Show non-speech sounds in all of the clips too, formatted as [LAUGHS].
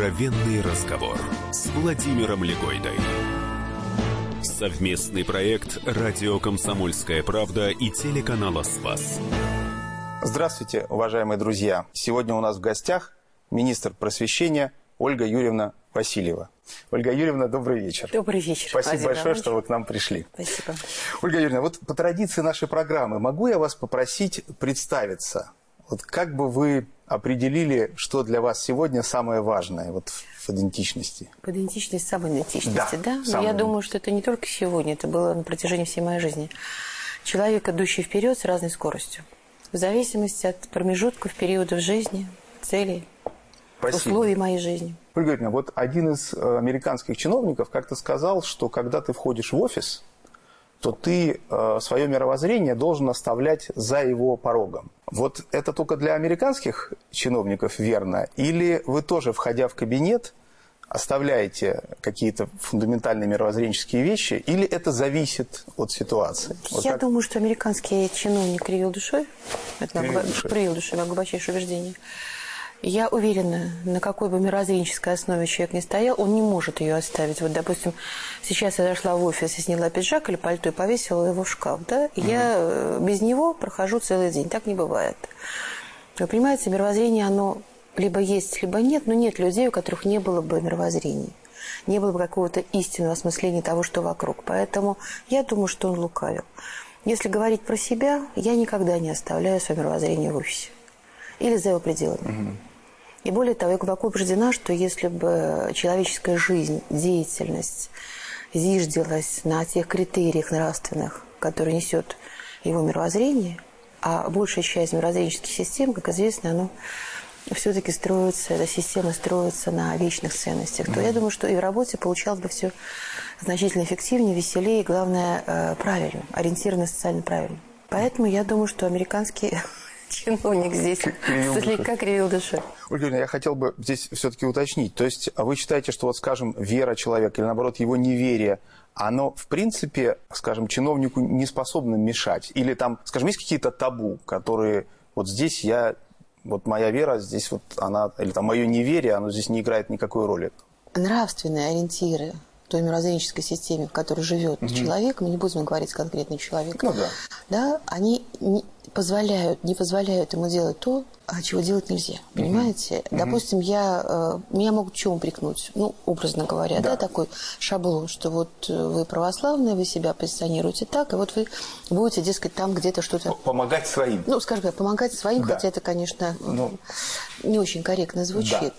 Откровенный разговор с Владимиром Легойдой. Совместный проект «Радио Комсомольская правда» и телеканала «Спас». Здравствуйте, уважаемые друзья. Сегодня у нас в гостях министр просвещения Ольга Юрьевна Васильева. Ольга Юрьевна, добрый вечер. Добрый вечер. Спасибо Владимир большое, Иванович. что вы к нам пришли. Спасибо. Ольга Юрьевна, вот по традиции нашей программы могу я вас попросить представиться? Вот как бы вы определили, что для вас сегодня самое важное вот в идентичности? По идентичности, самой идентичности, Да, да? Но самой. я думаю, что это не только сегодня, это было на протяжении всей моей жизни. Человек, идущий вперед с разной скоростью. В зависимости от промежутков, периодов жизни, целей, условий моей жизни. Ольга вот один из э, американских чиновников как-то сказал, что когда ты входишь в офис, то ты э, свое мировоззрение должен оставлять за его порогом. Вот это только для американских чиновников верно? Или вы тоже, входя в кабинет, оставляете какие-то фундаментальные мировоззренческие вещи, или это зависит от ситуации? Вот я как- думаю, что американский чиновник кривил душой. Это Кривил душой. кривил душой, глубочайшее убеждение. Я уверена, на какой бы мировоззренческой основе человек ни стоял, он не может ее оставить. Вот, допустим, сейчас я зашла в офис и сняла пиджак или пальто и повесила его в шкаф, да? И Я э, без него прохожу целый день. Так не бывает. Вы понимаете, мировоззрение, оно либо есть, либо нет, но нет людей, у которых не было бы мировоззрения. Не было бы какого-то истинного осмысления того, что вокруг. Поэтому я думаю, что он лукавил. Если говорить про себя, я никогда не оставляю свое мировоззрение в офисе. Или за его пределами. И более того, я глубоко убеждена, что если бы человеческая жизнь, деятельность зиждилась на тех критериях нравственных, которые несет его мировоззрение, а большая часть мировоззренческих систем, как известно, оно все-таки строится, эта система строится на вечных ценностях, то я думаю, что и в работе получалось бы все значительно эффективнее, веселее и, главное, э, правильно, ориентировано социально правильно. Поэтому я думаю, что американский чиновник здесь Кривил душой. слегка кривил душой. Ольга Юрьевна, я хотел бы здесь все-таки уточнить. То есть а вы считаете, что, вот, скажем, вера человека или, наоборот, его неверие, оно, в принципе, скажем, чиновнику не способно мешать? Или там, скажем, есть какие-то табу, которые вот здесь я, вот моя вера, здесь вот она, или там мое неверие, оно здесь не играет никакой роли? Нравственные ориентиры той мировоззренческой системе, в которой живет человек, мы не будем говорить конкретный человек, Ну да. да, они не позволяют, не позволяют ему делать то, а чего делать нельзя. Понимаете? Допустим, я, э, меня могут чем упрекнуть? Ну, образно говоря, да. Да. такой шаблон, что вот э, вы православные, вы себя позиционируете так, и вот вы будете, дескать, там где-то что-то Помогать своим. ну, скажем так, помогать своим, Да. хотя это, конечно, Ну. не очень корректно звучит.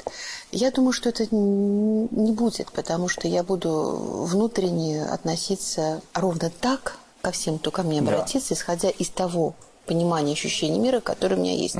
Я думаю, что это не будет, потому что я буду внутренне относиться ровно так ко всем, кто ко мне Да. обратится, исходя из того понимания, ощущения мира, которое у меня есть.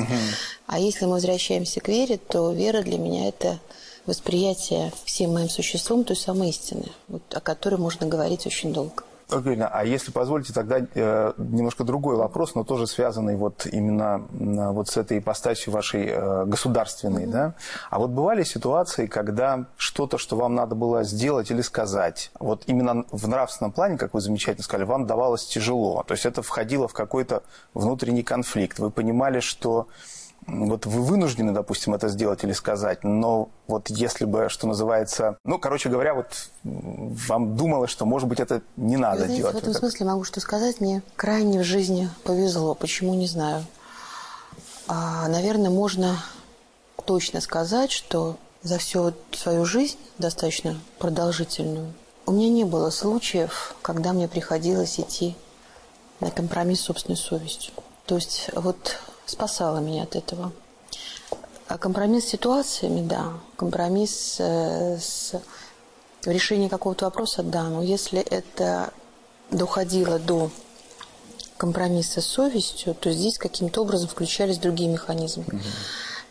А если мы возвращаемся к вере, то вера для меня – это восприятие всем моим существом той самой истины, вот, о которой можно говорить очень долго. Юрьевна, а если позволите, тогда э, немножко другой вопрос, но тоже связанный вот именно м, вот с этой ипостасью вашей э, государственной, да? А вот бывали ситуации, когда что-то, что вам надо было сделать или сказать, вот именно в нравственном плане, как вы замечательно сказали, вам давалось тяжело, то есть это входило в какой-то внутренний конфликт, вы понимали, что вот вы вынуждены, допустим, это сделать или сказать, но вот если бы, что называется, ну, короче говоря, вот вам думалось, что, может быть, это не надо Вы знаете, делать. в этом как- смысле могу что сказать. Мне крайне в жизни повезло. Почему, не знаю. А, наверное, можно точно сказать, что за всю свою жизнь, достаточно продолжительную, у меня не было случаев, когда мне приходилось идти на компромисс с собственной совестью. То есть вот спасало меня от этого. А компромисс с ситуациями, да. Компромисс э, с решением какого-то вопроса, да. Но если это доходило до компромисса с совестью, то здесь каким-то образом включались другие механизмы.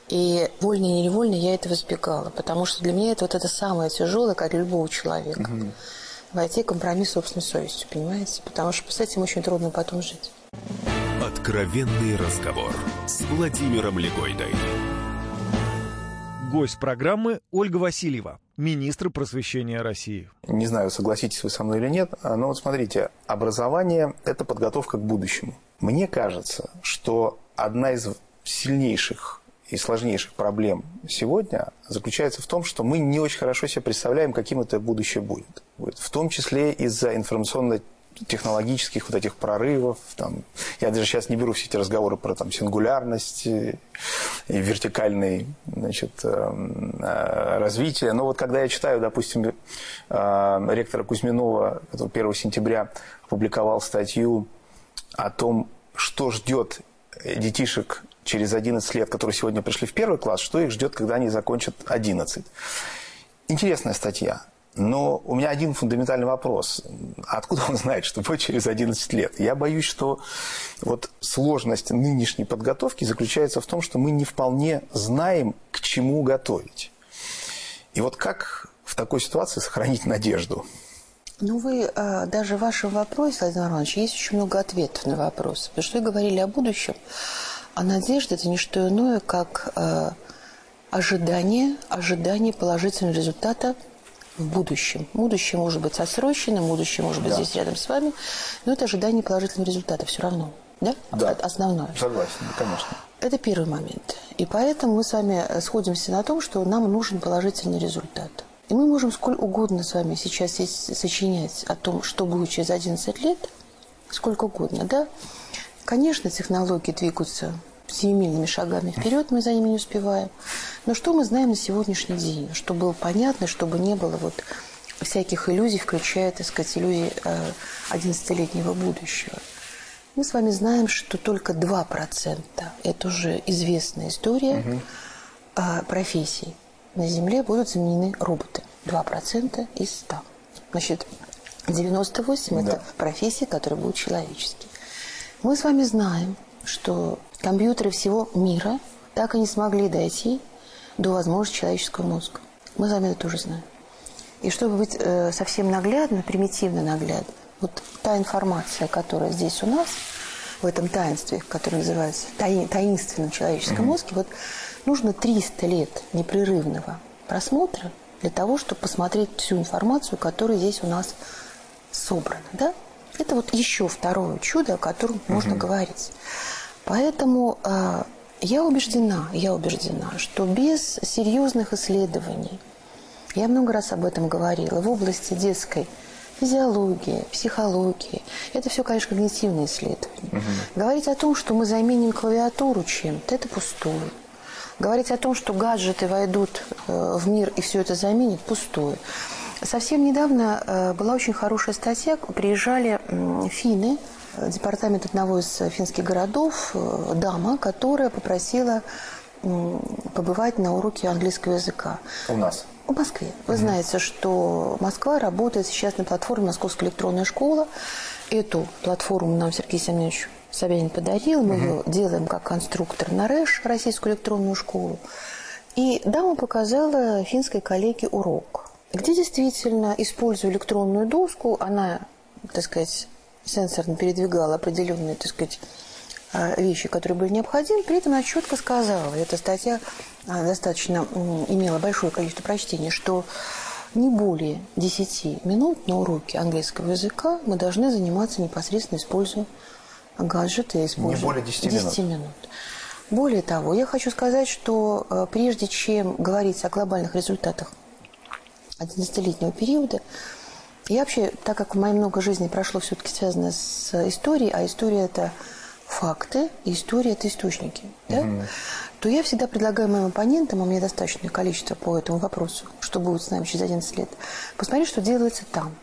И вольно или невольно я этого избегала, потому что для меня это вот это самое тяжелое, как для любого человека. Войти в компромисс с собственной совестью, понимаете? Потому что с этим очень трудно потом жить. Откровенный разговор с Владимиром Легойдой. Гость программы Ольга Васильева, министр просвещения России. Не знаю, согласитесь вы со мной или нет, но вот смотрите, образование – это подготовка к будущему. Мне кажется, что одна из сильнейших из сложнейших проблем сегодня заключается в том, что мы не очень хорошо себе представляем, каким это будущее будет. В том числе из-за информационной технологических вот этих прорывов. Там, я даже сейчас не беру все эти разговоры про там, сингулярность и вертикальное значит, эм, э, развитие. Но вот когда я читаю, допустим, э, ректора Кузьминова, который 1 сентября опубликовал статью о том, что ждет детишек через 11 лет, которые сегодня пришли в первый класс, что их ждет, когда они закончат 11. Интересная статья. Но у меня один фундаментальный вопрос. Откуда он знает, что будет через 11 лет? Я боюсь, что вот сложность нынешней подготовки заключается в том, что мы не вполне знаем, к чему готовить. И вот как в такой ситуации сохранить надежду? Ну, вы а, даже в вашем вопросе, Владимир Иванович, есть очень много ответов на вопрос. Потому что вы говорили о будущем. А надежда – это не что иное, как а, ожидание, ожидание положительного результата – в будущем. Будущее может быть сосроченным, будущее может быть да. здесь рядом с вами, но это ожидание положительного результата все равно. Да? Да. Основное. Согласен, конечно. Это первый момент. И поэтому мы с вами сходимся на том, что нам нужен положительный результат. И мы можем сколь угодно с вами сейчас сочинять о том, что будет через 11 лет, сколько угодно, да? Конечно, технологии двигаются семимильными шагами вперед, мы за ними не успеваем. Но что мы знаем на сегодняшний день? Чтобы было понятно, чтобы не было вот всяких иллюзий, включая, так сказать, иллюзии 11-летнего э, будущего. Мы с вами знаем, что только 2% это уже известная история угу. профессий на Земле будут заменены роботы. 2% из 100. Значит, 98 да. это профессии, которые будут человеческие. Мы с вами знаем, что компьютеры всего мира так и не смогли дойти до возможности человеческого мозга. Мы с вами это тоже знаем. И чтобы быть э, совсем наглядно, примитивно наглядно, вот та информация, которая здесь у нас, в этом таинстве, которое называется таи, таинственным человеческом mm-hmm. мозге, вот нужно 300 лет непрерывного просмотра для того, чтобы посмотреть всю информацию, которая здесь у нас собрана. Да? Это вот еще второе чудо, о котором mm-hmm. можно говорить. Поэтому э, я убеждена, я убеждена, что без серьезных исследований, я много раз об этом говорила, в области детской физиологии, психологии, это все, конечно, когнитивные исследования. Угу. Говорить о том, что мы заменим клавиатуру чем-то, это пустое. Говорить о том, что гаджеты войдут э, в мир и все это заменит, пустое. Совсем недавно э, была очень хорошая статья, приезжали финны, департамент одного из финских городов, э, дама, которая попросила побывать на уроке английского языка. У нас? В Москве. Вы угу. знаете, что Москва работает сейчас на платформе «Московская электронная школа». Эту платформу нам Сергей Семенович Собянин подарил. Мы угу. ее делаем как конструктор на РЭШ, Российскую электронную школу. И дама показала финской коллеге урок, где действительно, используя электронную доску, она, так сказать, сенсорно передвигала определенные, так сказать, а, вещи, которые были необходимы, при этом она четко сказала, эта статья а, достаточно имела большое количество прочтений, что не более 10 минут на уроке английского языка мы должны заниматься непосредственно используя гаджеты, используя не более 10, 10 минут. минут. Более того, я хочу сказать, что а, прежде чем говорить о глобальных результатах 11-летнего периода, я вообще, так как в моей много жизни прошло все-таки связано с историей, а история это факты, и история это источники, да? угу. то я всегда предлагаю моим оппонентам, у меня достаточное количество по этому вопросу, что будет с нами через 11 лет, посмотреть, что делается там.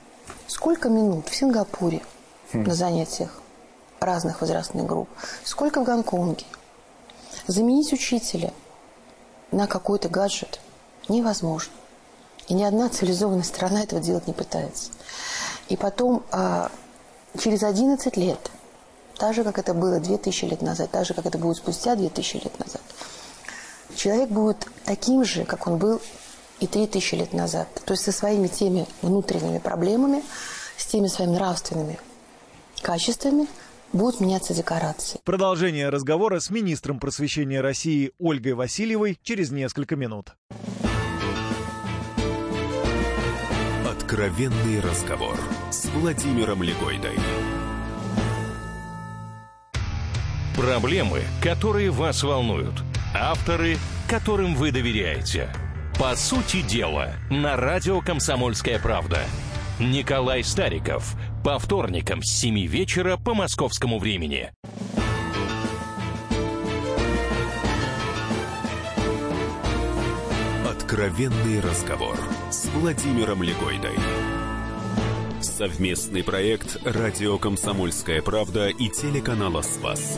Сколько минут в Сингапуре хм. на занятиях разных возрастных групп, сколько в Гонконге. Заменить учителя на какой-то гаджет невозможно. И ни одна цивилизованная страна этого делать не пытается. И потом, а, через 11 лет, так же, как это было 2000 лет назад, так же, как это будет спустя 2000 лет назад, человек будет таким же, как он был и 3000 лет назад. То есть со своими теми внутренними проблемами, с теми своими нравственными качествами будут меняться декорации. Продолжение разговора с министром просвещения России Ольгой Васильевой через несколько минут. Откровенный разговор с Владимиром Легойдой. Проблемы, которые вас волнуют. Авторы, которым вы доверяете. По сути дела, на радио «Комсомольская правда». Николай Стариков. По вторникам с 7 вечера по московскому времени. Откровенный разговор с Владимиром Легойдой. Совместный проект «Радио Комсомольская правда» и телеканала «Спас».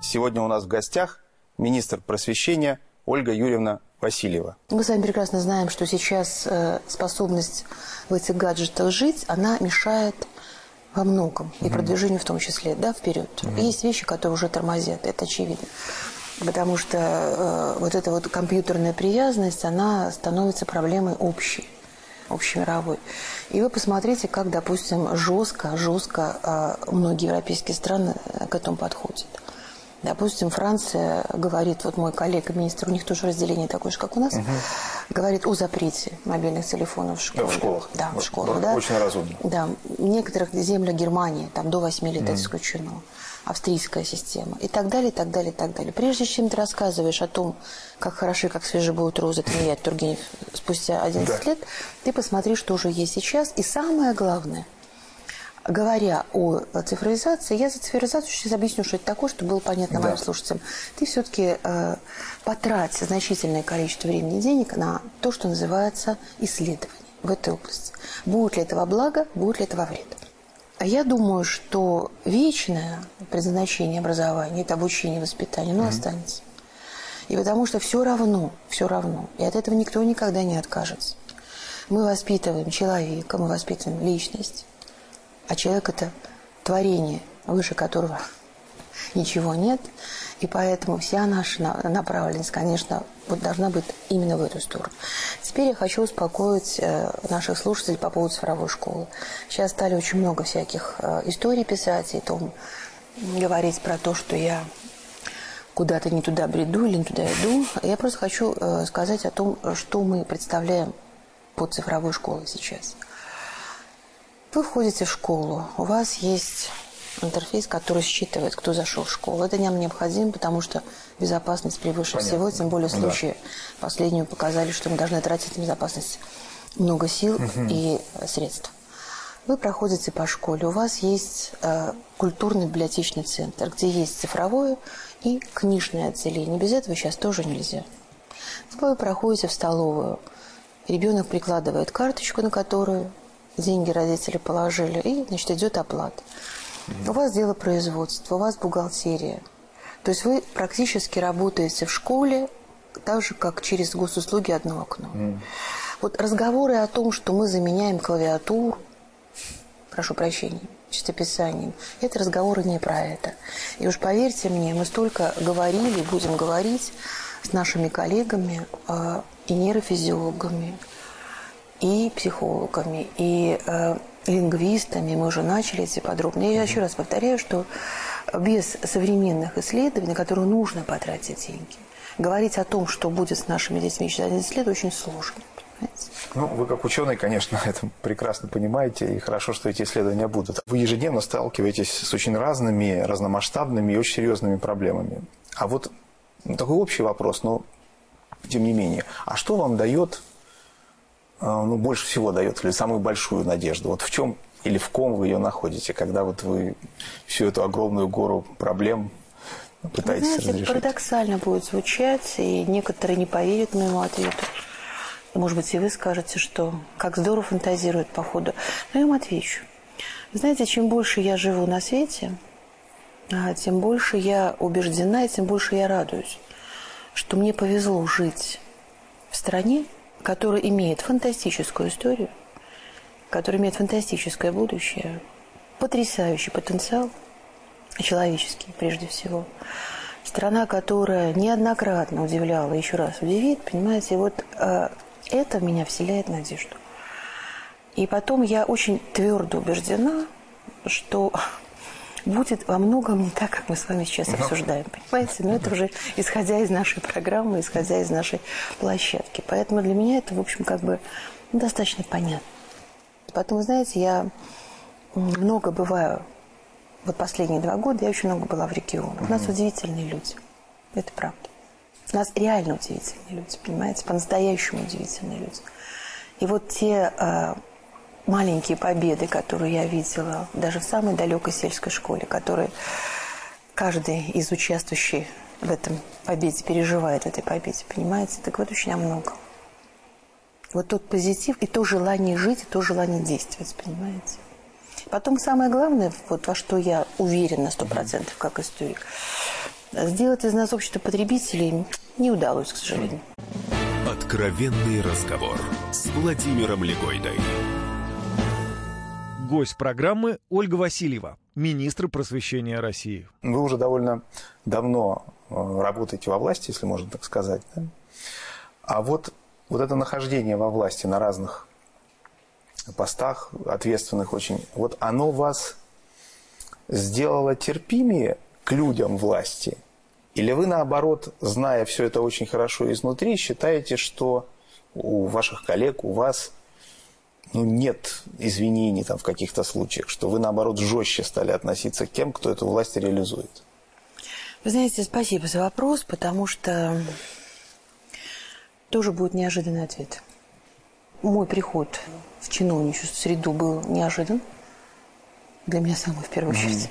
Сегодня у нас в гостях министр просвещения Ольга Юрьевна Васильева. Мы с вами прекрасно знаем, что сейчас э, способность в этих гаджетах жить, она мешает во многом, и продвижению в том числе, да, вперед. Есть вещи, которые уже тормозят, это очевидно. Потому что э, вот эта вот компьютерная привязанность, она становится проблемой общей, общемировой. И вы посмотрите, как, допустим, жестко, жестко э, многие европейские страны э, к этому подходят. Допустим, Франция говорит, вот мой коллега, министр, у них тоже разделение такое же, как у нас, говорит о запрете мобильных телефонов в школах. в школах. Да, в школах, да. очень разумно. Да, в некоторых землях Германии, там до 8 лет это исключено. Австрийская система. И так далее, и так далее, и так далее. Прежде чем ты рассказываешь о том, как хороши, как свежи будут розы, это я, Тургенев, спустя 11 Да. лет, ты посмотри, что уже есть сейчас. И самое главное, говоря о цифровизации, я за цифровизацию сейчас объясню, что это такое, чтобы было понятно Да. моим слушателям. Ты все-таки э, потрать значительное количество времени и денег на то, что называется исследование в этой области. Будет ли это во благо, будет ли это во вред. А Я думаю, что вечное предназначение образования – это обучение воспитание, оно останется. И потому что все равно, все равно, и от этого никто никогда не откажется. Мы воспитываем человека, мы воспитываем личность, а человек – это творение, выше которого [LAUGHS] ничего нет. И поэтому вся наша на- направленность, конечно, вот должна быть именно в эту сторону. Теперь я хочу успокоить э, наших слушателей по поводу цифровой школы. Сейчас стали очень много всяких э, историй писать и том говорить про то, что я куда-то не туда бреду или не туда иду. Я просто хочу э, сказать о том, что мы представляем под цифровой школой сейчас. Вы входите в школу, у вас есть интерфейс, который считывает, кто зашел в школу. Это нам необходимо, потому что безопасность превыше всего, тем более в Да. случае последнего показали, что мы должны тратить на безопасность много сил и э, средств. Вы проходите по школе, у вас есть э, культурный библиотечный центр, где есть цифровое и книжное отделение. Без этого сейчас тоже нельзя. Вы проходите в столовую. Ребенок прикладывает карточку, на которую деньги родители положили, и, значит, идет оплата. У вас дело производства, у вас бухгалтерия. То есть вы практически работаете в школе так же, как через госуслуги одно окно. Вот разговоры о том, что мы заменяем клавиатуру, прошу прощения, чистописанием, это разговоры не про это. И уж поверьте мне, мы столько говорили, будем говорить с нашими коллегами э, и нейрофизиологами, и психологами, и э, лингвистами. Мы уже начали эти подробные. Я еще раз повторяю, что без современных исследований, на которые нужно потратить деньги, говорить о том, что будет с нашими детьми через 11 лет, очень сложно. Ну, вы как ученый, конечно, [LAUGHS] это прекрасно понимаете, и хорошо, что эти исследования будут. Вы ежедневно сталкиваетесь с очень разными, разномасштабными и очень серьезными проблемами. А вот такой общий вопрос, но тем не менее. А что вам дает, ну, больше всего дает, или самую большую надежду? Вот в чем или в ком вы ее находите, когда вот вы всю эту огромную гору проблем пытаетесь знаете, разрешить? парадоксально будет звучать, и некоторые не поверят моему ответу. И, Может быть, и вы скажете, что как здорово фантазирует по ходу. Но я вам отвечу. Вы знаете, чем больше я живу на свете, а, тем больше я убеждена, и тем больше я радуюсь, что мне повезло жить в стране, которая имеет фантастическую историю, которая имеет фантастическое будущее, потрясающий потенциал, человеческий прежде всего. Страна, которая неоднократно удивляла, еще раз удивит, понимаете, вот э, это меня вселяет надежду. И потом я очень твердо убеждена, что будет во многом не так, как мы с вами сейчас обсуждаем. Понимаете? Но это уже исходя из нашей программы, исходя из нашей площадки. Поэтому для меня это, в общем, как бы ну, достаточно понятно. Потом, знаете, я много бываю, вот последние два года я очень много была в регионах. У нас удивительные люди. Это правда. У нас реально удивительные люди, понимаете? По-настоящему удивительные люди. И вот те э, маленькие победы, которые я видела даже в самой далекой сельской школе, которые каждый из участвующих в этом победе переживает в этой победе, понимаете? Так вот очень много. Вот тот позитив и то желание жить, и то желание действовать, понимаете? Потом самое главное, вот во что я уверена сто процентов как историк, сделать из нас общество потребителей не удалось, к сожалению. Откровенный разговор с Владимиром Легойдой. Гость программы Ольга Васильева, министр просвещения России. Вы уже довольно давно э, работаете во власти, если можно так сказать. Да? А вот, вот это нахождение во власти на разных постах, ответственных очень, вот оно вас сделало терпимее к людям власти? Или вы, наоборот, зная все это очень хорошо изнутри, считаете, что у ваших коллег, у вас ну, нет извинений там, в каких-то случаях, что вы, наоборот, жестче стали относиться к тем, кто эту власть реализует? Вы знаете, спасибо за вопрос, потому что тоже будет неожиданный ответ. Мой приход в чиновничью среду был неожидан. Для меня самой в первую очередь.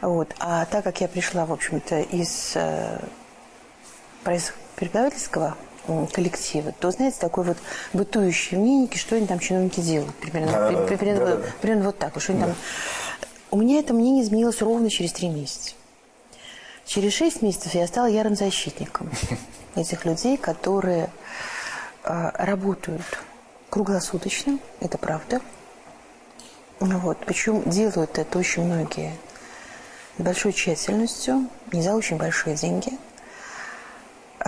Mm-hmm. Вот. А так как я пришла, в общем-то, из э, преподавательского коллектива, то, знаете, такой вот бытующий мнение, что они там чиновники делают. Примерно, да, да, примерно, да, да. примерно вот так. Что они там... У меня это мнение изменилось ровно через три месяца. Через шесть месяцев я стала ярым защитником [LAUGHS] этих людей, которые э, работают круглосуточно, это правда. Вот. Причем делают это очень многие с большой тщательностью, не за очень большие деньги.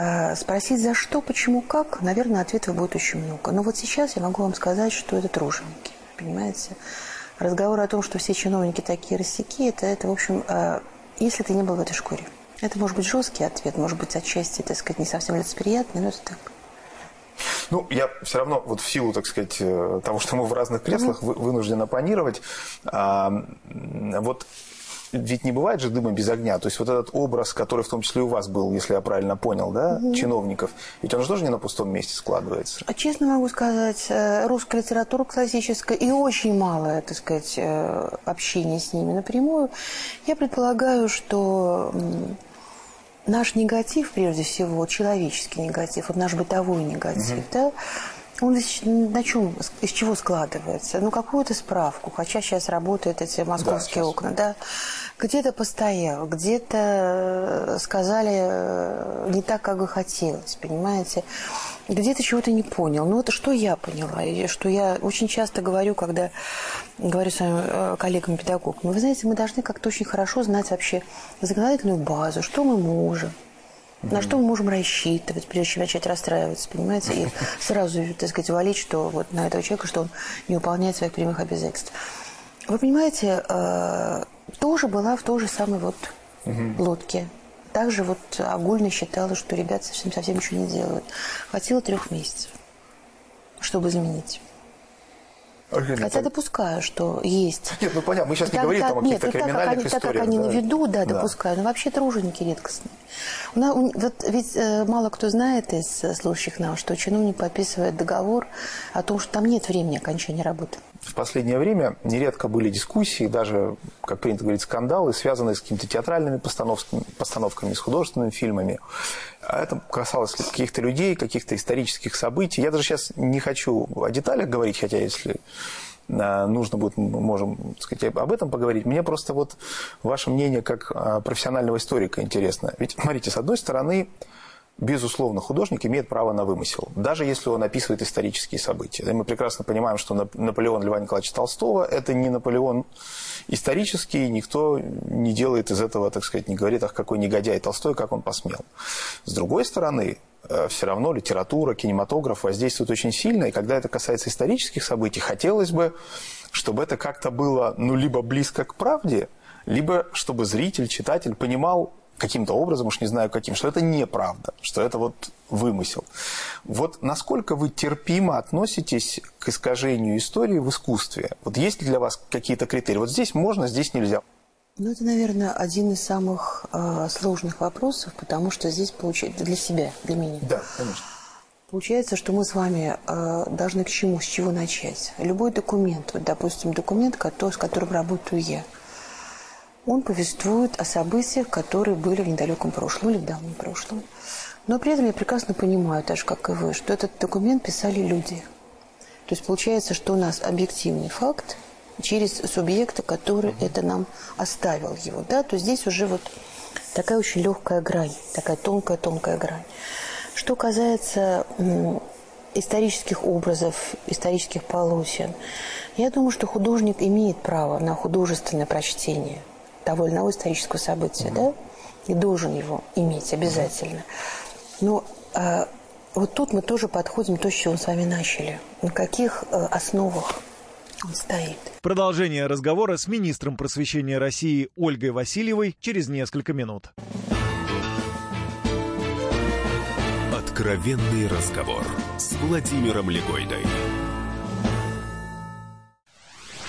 А спросить за что, почему, как, наверное, ответов будет очень много. Но вот сейчас я могу вам сказать, что это труженики, понимаете? Разговор о том, что все чиновники такие рассеки, это, это в общем, э, если ты не был в этой шкуре. Это может быть жесткий ответ, может быть, отчасти, так сказать, не совсем лицеприятный, но это так. Ну, я все равно, вот в силу, так сказать, э, того, что мы в разных креслах, mm-hmm. вынужден оппонировать. А, вот ведь не бывает же дыма без огня. То есть вот этот образ, который в том числе у вас был, если я правильно понял, да, угу. чиновников, ведь он же тоже не на пустом месте складывается. А честно могу сказать, э, русская литература классическая и очень малое, так сказать, э, общение с ними напрямую. Я предполагаю, что наш негатив, прежде всего, человеческий негатив, вот наш бытовой негатив, угу. да, он на чем, из чего складывается? Ну, какую-то справку, хотя сейчас работают эти московские да, окна, да? Где-то постоял, где-то сказали э, не так, как бы хотелось, понимаете? Где-то чего-то не понял. Ну, это что я поняла, и что я очень часто говорю, когда говорю своим э, коллегам-педагогам, вы знаете, мы должны как-то очень хорошо знать вообще законодательную базу, что мы можем, на что мы можем рассчитывать, прежде чем начать расстраиваться, понимаете, и [LAUGHS] сразу, так сказать, валить, что вот на этого человека, что он не выполняет своих прямых обязательств. Вы понимаете, э, тоже была в той же самой вот лодке. Также вот огульно считала, что ребята совсем, совсем ничего не делают. Хватило трех месяцев, чтобы изменить. Хотя допускаю, что есть. Нет, ну понятно, мы сейчас не так, говорим там о каких-то криминальных так, историях. Так как они да. на виду, да, да, допускаю. Но вообще труженики редкостные. У нас, вот ведь э, мало кто знает из э, слушающих нам, что чиновник подписывает договор о том, что там нет времени окончания работы. В последнее время нередко были дискуссии, даже, как принято говорить, скандалы, связанные с какими-то театральными постановками, постановками с художественными фильмами. А это касалось каких-то людей, каких-то исторических событий. Я даже сейчас не хочу о деталях говорить, хотя если а, нужно будет, мы можем сказать, об этом поговорить. Мне просто вот ваше мнение как а, профессионального историка интересно. Ведь, смотрите, с одной стороны, безусловно, художник имеет право на вымысел, даже если он описывает исторические события. И мы прекрасно понимаем, что Наполеон Льва Николаевича Толстого – это не Наполеон исторический, никто не делает из этого, так сказать, не говорит, ах, какой негодяй Толстой, как он посмел. С другой стороны, э, все равно литература, кинематограф воздействуют очень сильно, и когда это касается исторических событий, хотелось бы, чтобы это как-то было, ну, либо близко к правде, либо чтобы зритель, читатель понимал, каким-то образом, уж не знаю каким, что это неправда, что это вот вымысел. Вот насколько вы терпимо относитесь к искажению истории в искусстве? Вот есть ли для вас какие-то критерии? Вот здесь можно, здесь нельзя. Ну, это, наверное, один из самых э, сложных вопросов, потому что здесь получается для себя, для меня. Да, конечно. Получается, что мы с вами э, должны к чему, с чего начать. Любой документ, вот, допустим, документ, который, с которым работаю я, он повествует о событиях, которые были в недалеком прошлом или в давнем прошлом. Но при этом я прекрасно понимаю, так же, как и вы, что этот документ писали люди. То есть получается, что у нас объективный факт – через субъекта, который это нам оставил его. Да? То здесь уже вот такая очень легкая грань, такая тонкая-тонкая грань. Что касается исторических образов, исторических полотен, я думаю, что художник имеет право на художественное прочтение того или иного исторического события, mm-hmm. да, и должен его иметь обязательно. Но а, вот тут мы тоже подходим то, с чего мы с вами начали. На каких а, основах он стоит. Продолжение разговора с министром просвещения России Ольгой Васильевой через несколько минут. Откровенный разговор с Владимиром Легойдой.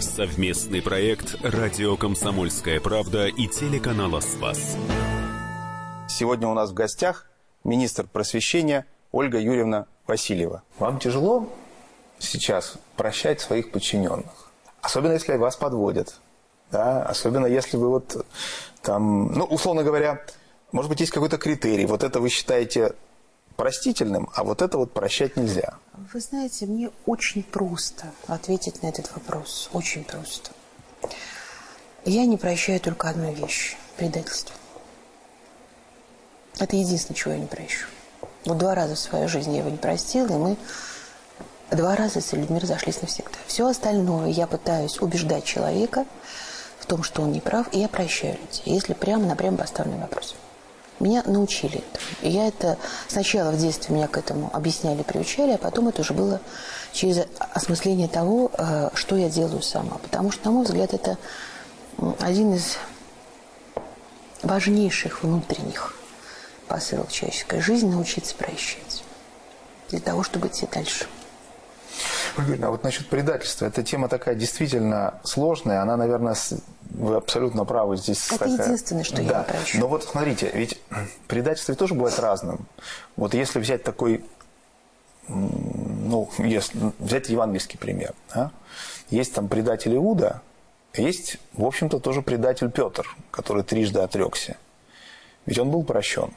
Совместный проект «Радио Комсомольская правда» и телеканала «Спас». Сегодня у нас в гостях министр просвещения Ольга Юрьевна Васильева. Вам тяжело сейчас прощать своих подчиненных? Особенно, если вас подводят. Да? Особенно, если вы вот там, ну, условно говоря, может быть, есть какой-то критерий. Вот это вы считаете простительным, а вот это вот прощать нельзя. Вы знаете, мне очень просто ответить на этот вопрос. Очень просто. Я не прощаю только одну вещь – предательство. Это единственное, чего я не прощу. Вот два раза в своей жизни я его не простила, и мы два раза с людьми разошлись навсегда. Все остальное я пытаюсь убеждать человека в том, что он не прав, и я прощаю людей, если прямо на прямо поставленный вопрос. Меня научили этому. И я это сначала в детстве меня к этому объясняли, приучали, а потом это уже было через осмысление того, э, что я делаю сама. Потому что, на мой взгляд, это один из важнейших внутренних посыл человеческой жизни – научиться прощать. Для того, чтобы идти дальше. Ольга а вот насчет предательства. Эта тема такая действительно сложная. Она, наверное, вы абсолютно правы здесь. Это такая... единственное, что да. я не прощу. Но вот смотрите, ведь предательство тоже бывает разным. Вот если взять такой, ну, если, взять евангельский пример. Да? Есть там предатель Иуда, есть, в общем-то, тоже предатель Петр, который трижды отрекся. Ведь он был прощен.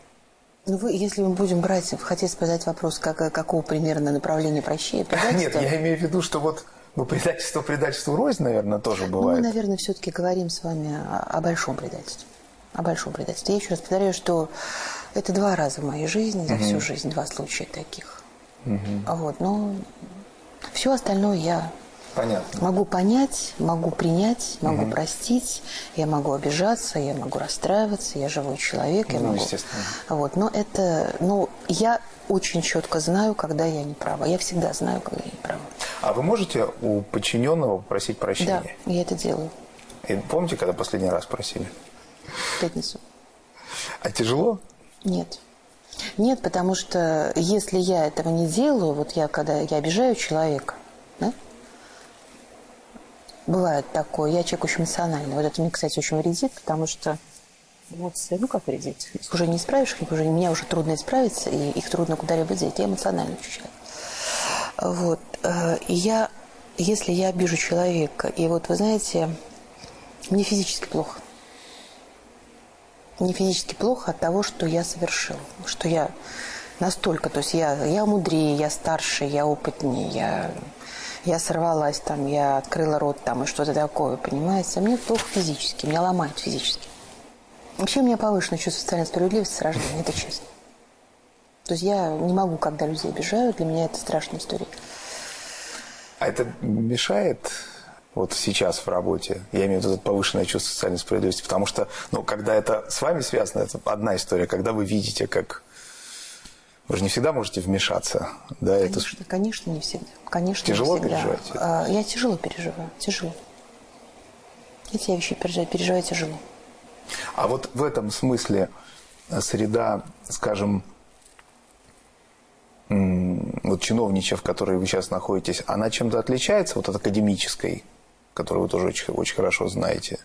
Ну, вы, если мы будем брать, хотите задать вопрос, как, какого примерно направления прощения? Нет, я имею в виду, что вот ну, предательство предательству рознь, наверное, тоже бывает. Ну, мы, наверное, все-таки говорим с вами о, о большом предательстве. О большом предательстве. Я еще раз повторяю, что это два раза в моей жизни, за угу. всю жизнь, два случая таких. Угу. Вот, но все остальное я Понятно. Могу понять, могу принять, могу угу. простить, я могу обижаться, я могу расстраиваться, я живой человек, я ну, могу. Естественно. Вот, но это, ну, я очень четко знаю, когда я не права. Я всегда знаю, когда я не права. А вы можете у подчиненного попросить прощения? Да, я это делаю. И помните, когда последний раз просили? В пятницу. А тяжело? Нет. Нет, потому что если я этого не делаю, вот я когда я обижаю человека, да, Бывает такое. Я человек очень эмоциональный. Вот это мне, кстати, очень вредит, потому что эмоции, ну как вредит? Их уже не исправишь, их уже, меня уже трудно исправить, и их трудно куда-либо деть. Я эмоционально человек. Вот. Э, и я, если я обижу человека, и вот вы знаете, мне физически плохо. Мне физически плохо от того, что я совершил. Что я настолько, то есть я, я мудрее, я старше, я опытнее, я я сорвалась там, я открыла рот там и что-то такое, понимаете? А мне плохо физически, меня ломает физически. Вообще у меня повышенное чувство социальной справедливости с рождения, это честно. То есть я не могу, когда людей обижают, для меня это страшная история. А это мешает вот сейчас в работе? Я имею в виду повышенное чувство социальной справедливости. Потому что, ну, когда это с вами связано, это одна история. Когда вы видите, как... Вы же не всегда можете вмешаться. Да, конечно, это... конечно, не всегда. Конечно, тяжело не всегда. переживаете? А, я тяжело переживаю, тяжело. Эти я вещи переживаю, переживаю тяжело. А вот в этом смысле среда, скажем, вот чиновничья, в которой вы сейчас находитесь, она чем-то отличается вот от академической, которую вы тоже очень, очень хорошо знаете?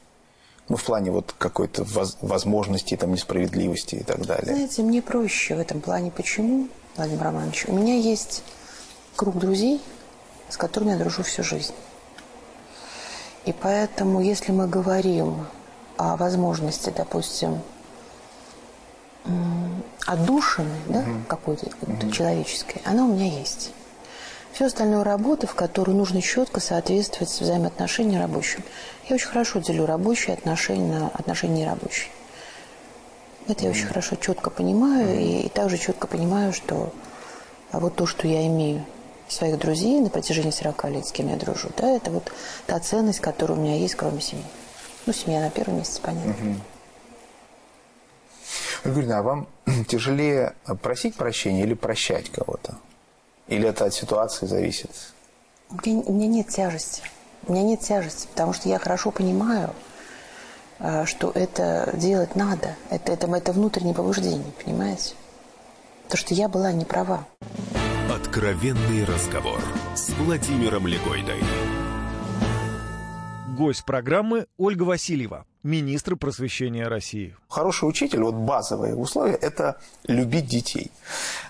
Ну, в плане вот какой-то воз, возможности, там, несправедливости и так далее. Знаете, мне проще в этом плане. Почему, Владимир Романович? У меня есть круг друзей, с которыми я дружу всю жизнь. И поэтому, если мы говорим о возможности, допустим, отдушины, да, угу. какой-то угу. человеческой, она у меня есть. Все остальное работа, в которую нужно четко соответствовать взаимоотношениям рабочим. Я очень хорошо делю рабочие отношения на отношения нерабочие. Это я очень хорошо, четко понимаю, и, и также четко понимаю, что а вот то, что я имею своих друзей на протяжении 40 лет, с кем я дружу, да, это вот та ценность, которая у меня есть, кроме семьи. Ну, семья на первом месте, понятно. Угу. Юрьевна, а вам [CLEARS THROAT] тяжелее просить прощения или прощать кого-то? Или это от ситуации зависит? У меня, у меня нет тяжести. У меня нет тяжести, потому что я хорошо понимаю, э, что это делать надо. Это, это, это внутреннее побуждение, понимаете? То, что я была не права. Откровенный разговор с Владимиром Легойдой. Гость программы Ольга Васильева, министр просвещения России. Хороший учитель, вот базовые условия, это любить детей.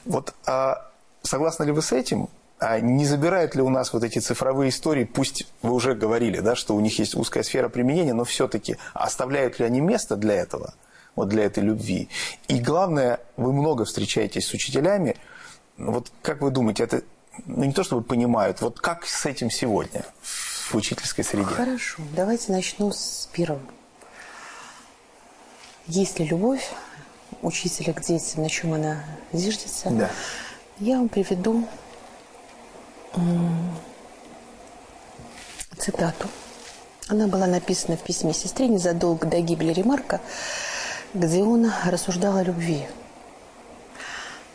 Вот а, согласны ли вы с этим? А не забирают ли у нас вот эти цифровые истории, пусть вы уже говорили, да, что у них есть узкая сфера применения, но все-таки оставляют ли они место для этого, вот для этой любви? И главное, вы много встречаетесь с учителями, вот как вы думаете, это ну, не то чтобы понимают, вот как с этим сегодня? в учительской среде? Хорошо, давайте начну с первого. Есть ли любовь учителя к детям, на чем она зиждется? Да. Я вам приведу цитату. Она была написана в письме сестре незадолго до гибели Ремарка, где он рассуждал о любви.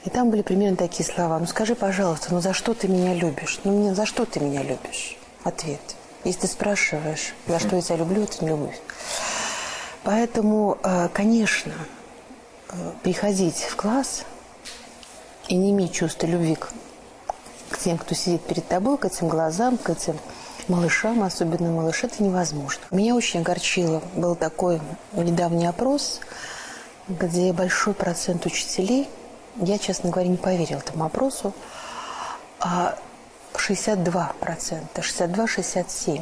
И там были примерно такие слова. «Ну скажи, пожалуйста, ну за что ты меня любишь? Ну за что ты меня любишь?» Ответ – если ты спрашиваешь, за что я тебя люблю, это не любовь. Поэтому, э, конечно, э, приходить в класс и не иметь чувства любви к, к тем, кто сидит перед тобой, к этим глазам, к этим малышам, особенно малыш, это невозможно. Меня очень огорчило, был такой недавний опрос, где большой процент учителей, я, честно говоря, не поверил этому опросу, а 62%, 62-67%.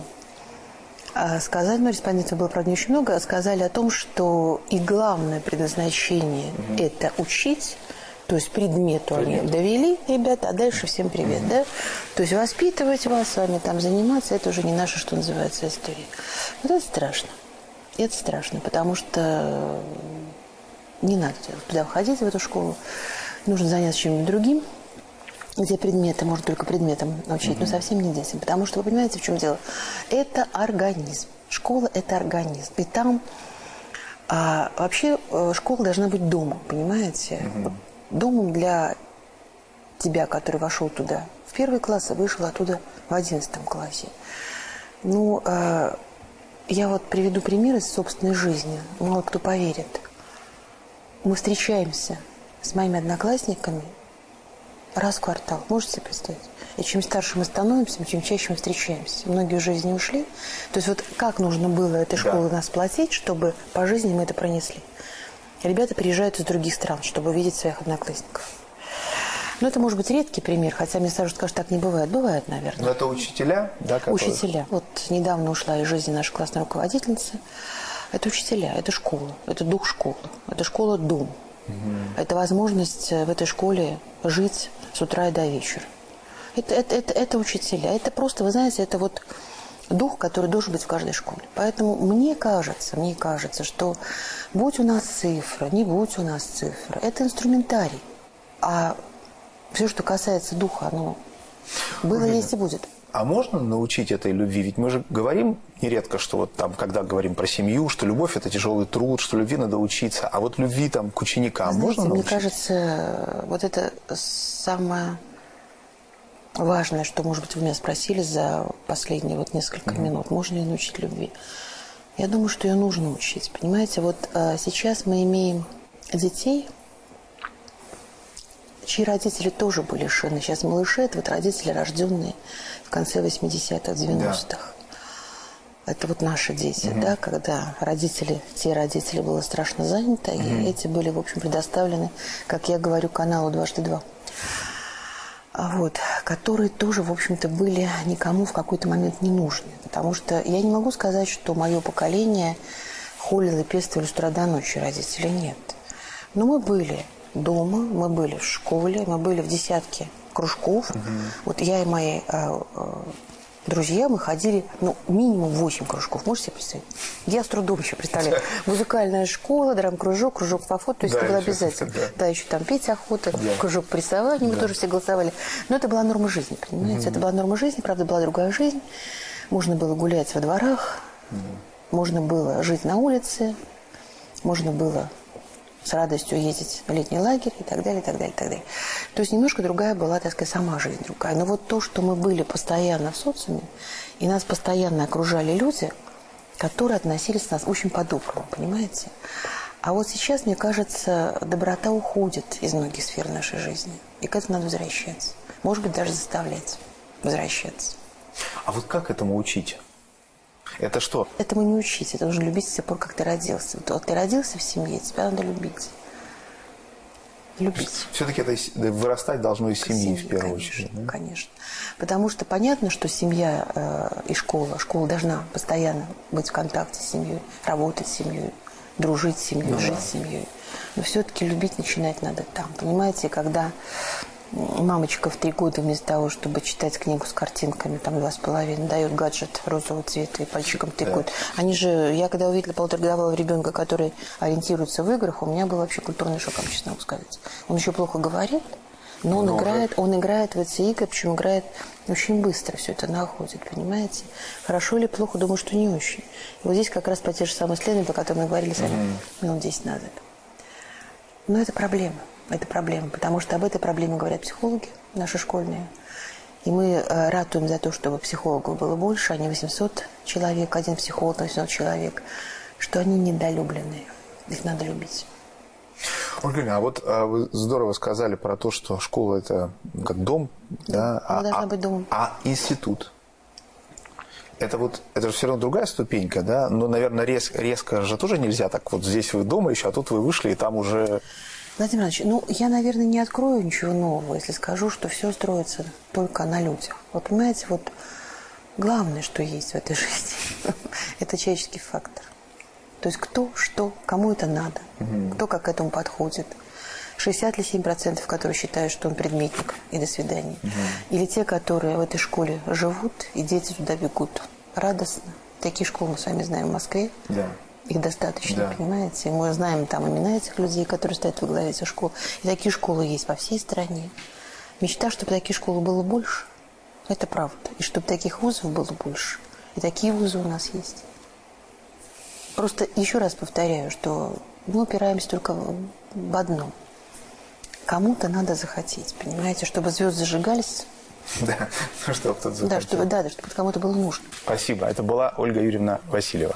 А сказали, ну, респондентов было, правда, не очень много, сказали о том, что и главное предназначение угу. – это учить, то есть предмету Предмет. они довели, ребята, а дальше всем привет, да? То есть воспитывать вас, с вами там заниматься, это уже не наша, что называется, история. Вот это страшно. Это страшно, потому что не надо туда входить, в эту школу. Нужно заняться чем-нибудь другим, где предметы, может только предметом научить, mm-hmm. но совсем не детям. Потому что вы понимаете, в чем дело? Это организм. Школа – это организм. И там а, вообще э, школа должна быть домом, понимаете? Mm-hmm. Домом для тебя, который вошел туда в первый класс, а вышел оттуда в одиннадцатом классе. Ну, а, я вот приведу пример из собственной жизни. Мало кто поверит. Мы встречаемся с моими одноклассниками – Раз в квартал, можете себе представить? И чем старше мы становимся, тем чаще мы встречаемся. Многие уже из нее ушли. То есть вот как нужно было этой школы да. нас платить, чтобы по жизни мы это пронесли? Ребята приезжают из других стран, чтобы увидеть своих одноклассников. Но это может быть редкий пример, хотя мне сразу скажут, так не бывает. Бывает, наверное. Но это учителя, да? Которые... Учителя. Вот недавно ушла из жизни наша классная руководительница. Это учителя, это школа, это дух школы, это школа-дом. Угу. Это возможность в этой школе жить с утра и до вечера. Это, это, это, это учителя. Это просто, вы знаете, это вот дух, который должен быть в каждой школе. Поэтому мне кажется, мне кажется, что будь у нас цифра, не будь у нас цифра, это инструментарий. А все, что касается духа, оно было, Уверена. есть и будет. А можно научить этой любви? Ведь мы же говорим нередко, что вот там, когда говорим про семью, что любовь – это тяжелый труд, что любви надо учиться. А вот любви там к ученикам Знаете, можно научить? Мне кажется, вот это самое важное, что, может быть, вы меня спросили за последние вот несколько mm-hmm. минут. Можно ли научить любви? Я думаю, что ее нужно учить. Понимаете, вот а, сейчас мы имеем детей – чьи родители тоже были лишены. Сейчас малыши – это вот родители, рожденные в конце 80-х, 90-х. Да. Это вот наши дети, угу. да, когда родители, те родители были страшно заняты, угу. и эти были, в общем, предоставлены, как я говорю, каналу «Дважды два». А вот, которые тоже, в общем-то, были никому в какой-то момент не нужны. Потому что я не могу сказать, что мое поколение холило и пестовали с утра до ночи родители. Нет. Но мы были дома, мы были в школе, мы были в десятке кружков. Угу. Вот я и мои э, э, друзья, мы ходили, ну, минимум 8 кружков. Можете себе представить? Я с трудом еще представляю. [LAUGHS] Музыкальная школа, драм-кружок, кружок по фото, то есть да, это было обязательно. Да. да, еще там петь охота, да. кружок по рисованию, да. мы тоже все голосовали. Но это была норма жизни, понимаете? Угу. Это была норма жизни, правда, была другая жизнь. Можно было гулять во дворах, угу. можно было жить на улице, можно было с радостью ездить в летний лагерь и так далее, и так далее, и так далее. То есть немножко другая была, так сказать, сама жизнь другая. Но вот то, что мы были постоянно в социуме, и нас постоянно окружали люди, которые относились к нас очень по-доброму, понимаете? А вот сейчас, мне кажется, доброта уходит из многих сфер нашей жизни. И к этому надо возвращаться. Может быть, даже заставлять возвращаться. А вот как этому учить? Это что? Этому не учить. Это нужно любить с тех пор, как ты родился. Вот ты родился в семье, тебя надо любить. Любить. Все-таки это вырастать должно из семьи, семьи в первую конечно, очередь. Да? Конечно. Потому что понятно, что семья э, и школа, школа должна постоянно быть в контакте с семьей, работать с семьей, дружить с семьей, ну, жить да. с семьей. Но все-таки любить начинать надо там. Понимаете, когда мамочка в три года вместо того, чтобы читать книгу с картинками, там два с половиной, дает гаджет розового цвета и пальчиком тыкают. Да. Они же, я когда увидела полуторагодовалого ребенка, который ориентируется в играх, у меня был вообще культурный шок, честно могу сказать. Он еще плохо говорит, но он Много. играет, он играет в эти игры, причем играет очень быстро все это находит, понимаете? Хорошо или плохо, думаю, что не очень. И вот здесь как раз по те же самые исследования, о которых мы говорили с вами mm-hmm. минут 10 назад. Но это проблема. Это проблема, потому что об этой проблеме говорят психологи наши школьные. И мы э, ратуем за то, чтобы психологов было больше, а не 800 человек, один психолог на 800 человек, что они недолюбленные. Их надо любить. Ольга, а вот а вы здорово сказали про то, что школа это как дом, да? Она а, должна а, быть домом. А институт? Это вот, это же все равно другая ступенька, да? Но, наверное, рез, резко же тоже нельзя так вот здесь вы дома еще, а тут вы вышли, и там уже Владимир Иванович, ну, я, наверное, не открою ничего нового, если скажу, что все строится только на людях. Вы понимаете, вот главное, что есть в этой [LAUGHS] жизни, это человеческий фактор. То есть кто, что, кому это надо, угу. кто как к этому подходит. 60 или 7 процентов, которые считают, что он предметник, и до свидания. Угу. Или те, которые в этой школе живут, и дети туда бегут радостно. Такие школы мы с вами знаем в Москве. Да. Их достаточно, да. понимаете? Мы знаем там имена этих людей, которые стоят во главе этих школ. И такие школы есть по всей стране. Мечта, чтобы таких школ было больше, это правда. И чтобы таких вузов было больше. И такие вузы у нас есть. Просто еще раз повторяю, что мы упираемся только в одно. Кому-то надо захотеть, понимаете, чтобы звезды зажигались. [LAUGHS] Да, чтобы кто-то захотел. Да, чтобы, да, чтобы кому-то было нужно. Спасибо. Это была Ольга Юрьевна Васильева.